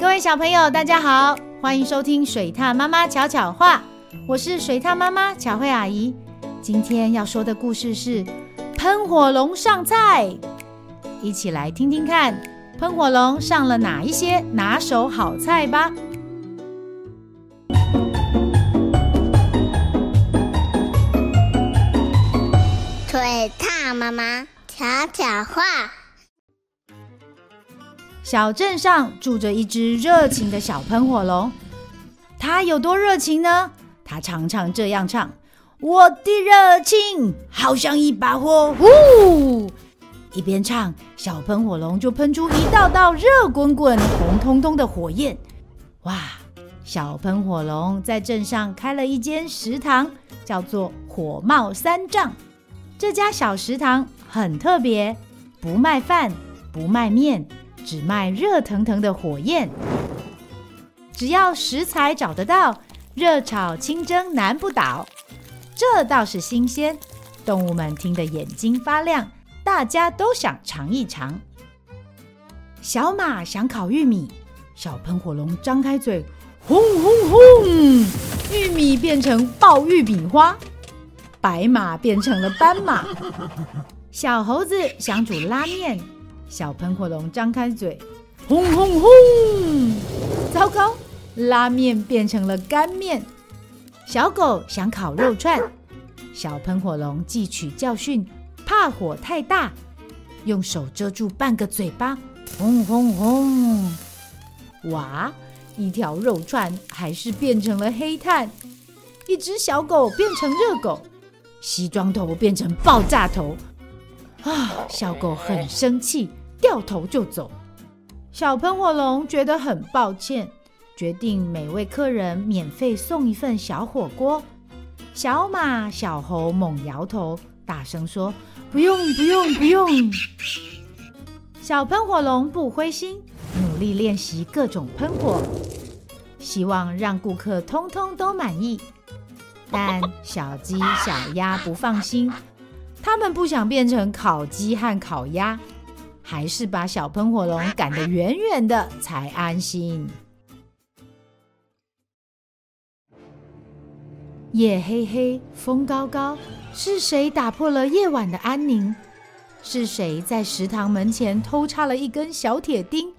各位小朋友，大家好，欢迎收听水獭妈妈巧巧话，我是水獭妈妈巧慧阿姨。今天要说的故事是喷火龙上菜，一起来听听看喷火龙上了哪一些拿手好菜吧。水獭妈妈巧巧话。小镇上住着一只热情的小喷火龙，它有多热情呢？它常常这样唱：“我的热情好像一把火，呼！”一边唱，小喷火龙就喷出一道道热滚滚、红彤彤的火焰。哇！小喷火龙在镇上开了一间食堂，叫做火冒三丈。这家小食堂很特别，不卖饭，不卖面。只卖热腾腾的火焰，只要食材找得到，热炒清蒸难不倒。这倒是新鲜，动物们听得眼睛发亮，大家都想尝一尝。小马想烤玉米，小喷火龙张开嘴，轰轰轰，玉米变成爆玉米花，白马变成了斑马。小猴子想煮拉面。小喷火龙张开嘴，轰轰轰！糟糕，拉面变成了干面。小狗想烤肉串，小喷火龙汲取教训，怕火太大，用手遮住半个嘴巴，轰轰轰！哇，一条肉串还是变成了黑炭。一只小狗变成热狗，西装头变成爆炸头。啊，小狗很生气。掉头就走，小喷火龙觉得很抱歉，决定每位客人免费送一份小火锅。小马、小猴猛摇头，大声说：“不用，不用，不用。”小喷火龙不灰心，努力练习各种喷火，希望让顾客通通都满意。但小鸡、小鸭不放心，他们不想变成烤鸡和烤鸭。还是把小喷火龙赶得远远的才安心。夜黑黑，风高高，是谁打破了夜晚的安宁？是谁在食堂门前偷插了一根小铁钉？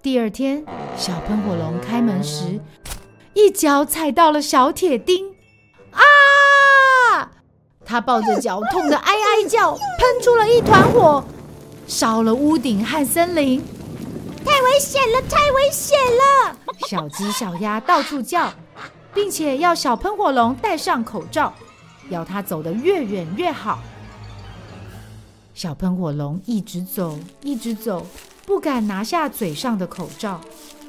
第二天，小喷火龙开门时，一脚踩到了小铁钉，啊！他抱着脚，痛得哀哀叫，喷出了一团火。烧了屋顶和森林，太危险了！太危险了！小鸡、小鸭到处叫，并且要小喷火龙戴上口罩，要它走得越远越好。小喷火龙一直走，一直走，不敢拿下嘴上的口罩，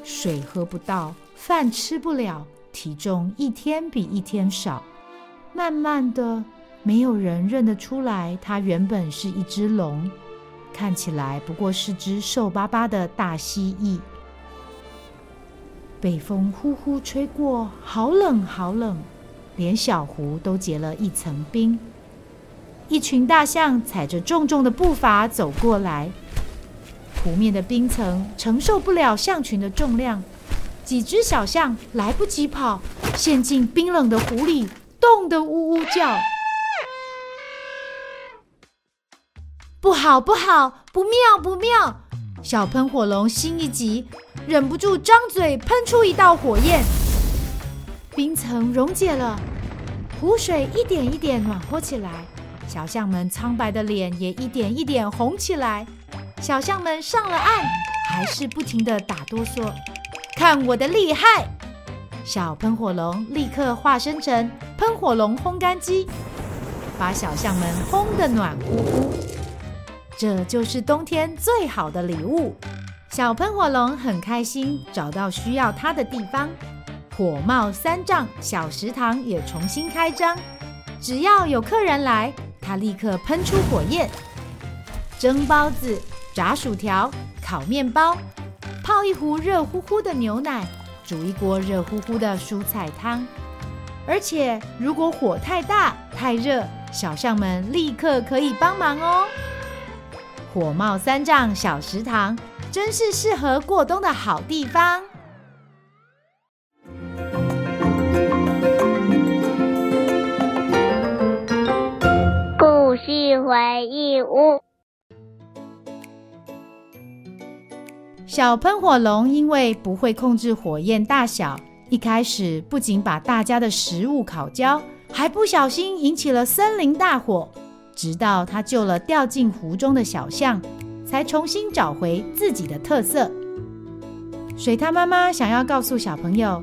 水喝不到，饭吃不了，体重一天比一天少。慢慢的，没有人认得出来，它原本是一只龙。看起来不过是只瘦巴巴的大蜥蜴。北风呼呼吹过，好冷好冷，连小湖都结了一层冰。一群大象踩着重重的步伐走过来，湖面的冰层承受不了象群的重量，几只小象来不及跑，陷进冰冷的湖里，冻得呜呜叫。不好，不好，不妙，不妙！小喷火龙心一急，忍不住张嘴喷出一道火焰。冰层溶解了，湖水一点一点暖和起来，小象们苍白的脸也一点一点红起来。小象们上了岸，还是不停地打哆嗦。看我的厉害！小喷火龙立刻化身成喷火龙烘干机，把小象们烘得暖乎乎。这就是冬天最好的礼物。小喷火龙很开心，找到需要它的地方。火冒三丈小食堂也重新开张，只要有客人来，它立刻喷出火焰。蒸包子、炸薯条、烤面包，泡一壶热乎乎的牛奶，煮一锅热乎乎的蔬菜汤。而且如果火太大、太热，小象们立刻可以帮忙哦。火冒三丈小食堂，真是适合过冬的好地方。故事回忆屋。小喷火龙因为不会控制火焰大小，一开始不仅把大家的食物烤焦，还不小心引起了森林大火。直到他救了掉进湖中的小象，才重新找回自己的特色。水獭妈妈想要告诉小朋友，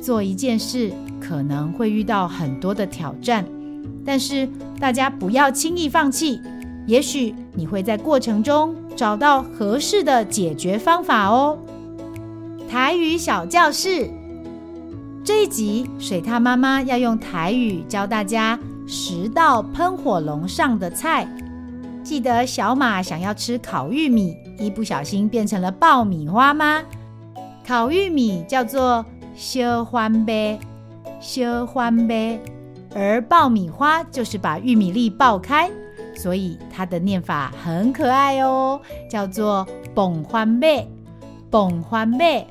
做一件事可能会遇到很多的挑战，但是大家不要轻易放弃。也许你会在过程中找到合适的解决方法哦。台语小教室这一集，水獭妈妈要用台语教大家十道喷火龙上的菜。记得小马想要吃烤玉米，一不小心变成了爆米花吗？烤玉米叫做烧番麦，烧番麦，而爆米花就是把玉米粒爆开。所以它的念法很可爱哦，叫做“蹦欢贝”，蹦欢贝。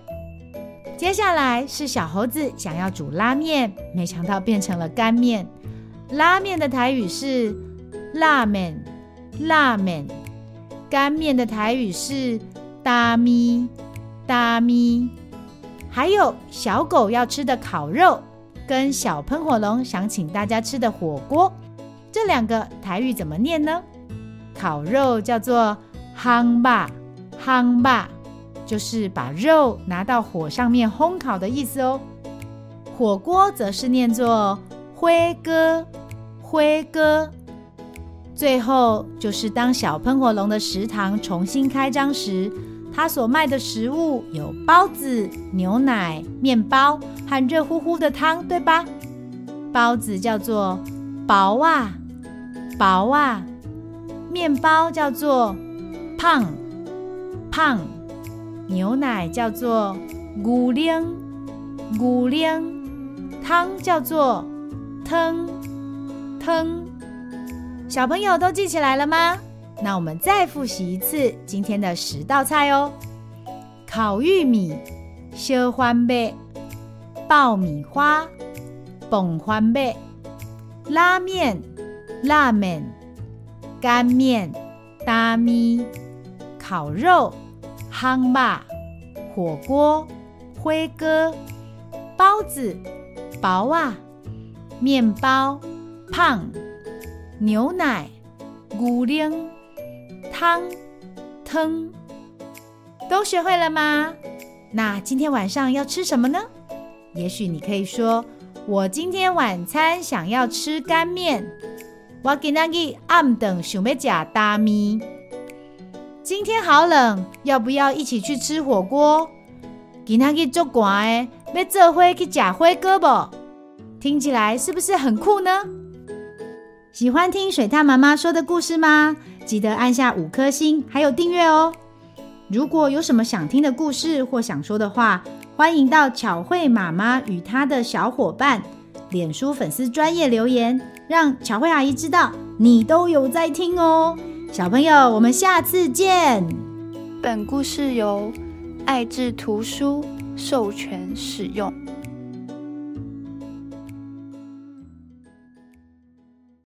接下来是小猴子想要煮拉面，没想到变成了干面。拉面的台语是“拉面”，拉面。干面的台语是“大咪”，大咪。还有小狗要吃的烤肉，跟小喷火龙想请大家吃的火锅。这两个台语怎么念呢？烤肉叫做“夯吧”，夯吧，就是把肉拿到火上面烘烤的意思哦。火锅则是念作“灰哥”，辉哥。最后就是当小喷火龙的食堂重新开张时，他所卖的食物有包子、牛奶、面包和热乎乎的汤，对吧？包子叫做“薄啊”。薄啊，面包叫做胖胖，牛奶叫做牛奶牛奶，汤叫做汤汤。小朋友都记起来了吗？那我们再复习一次今天的十道菜哦：烤玉米、烧番贝、爆米花、蹦番贝、拉面。拉面、干面、大米、烤肉、夯吧、火锅、灰哥、包子、薄啊、面包、胖、牛奶、牛奶、汤、汤，都学会了吗？那今天晚上要吃什么呢？也许你可以说：“我今天晚餐想要吃干面。”我今天暗等想要吃大米。今天好冷，要不要一起去吃火锅？今天去做寒的，要做伙去吃火锅不？听起来是不是很酷呢？喜欢听水獭妈妈说的故事吗？记得按下五颗星，还有订阅哦。如果有什么想听的故事或想说的话，欢迎到巧慧妈妈与她的小伙伴脸书粉丝专业留言。让巧慧阿姨知道你都有在听哦，小朋友，我们下次见。本故事由爱智图书授权使用。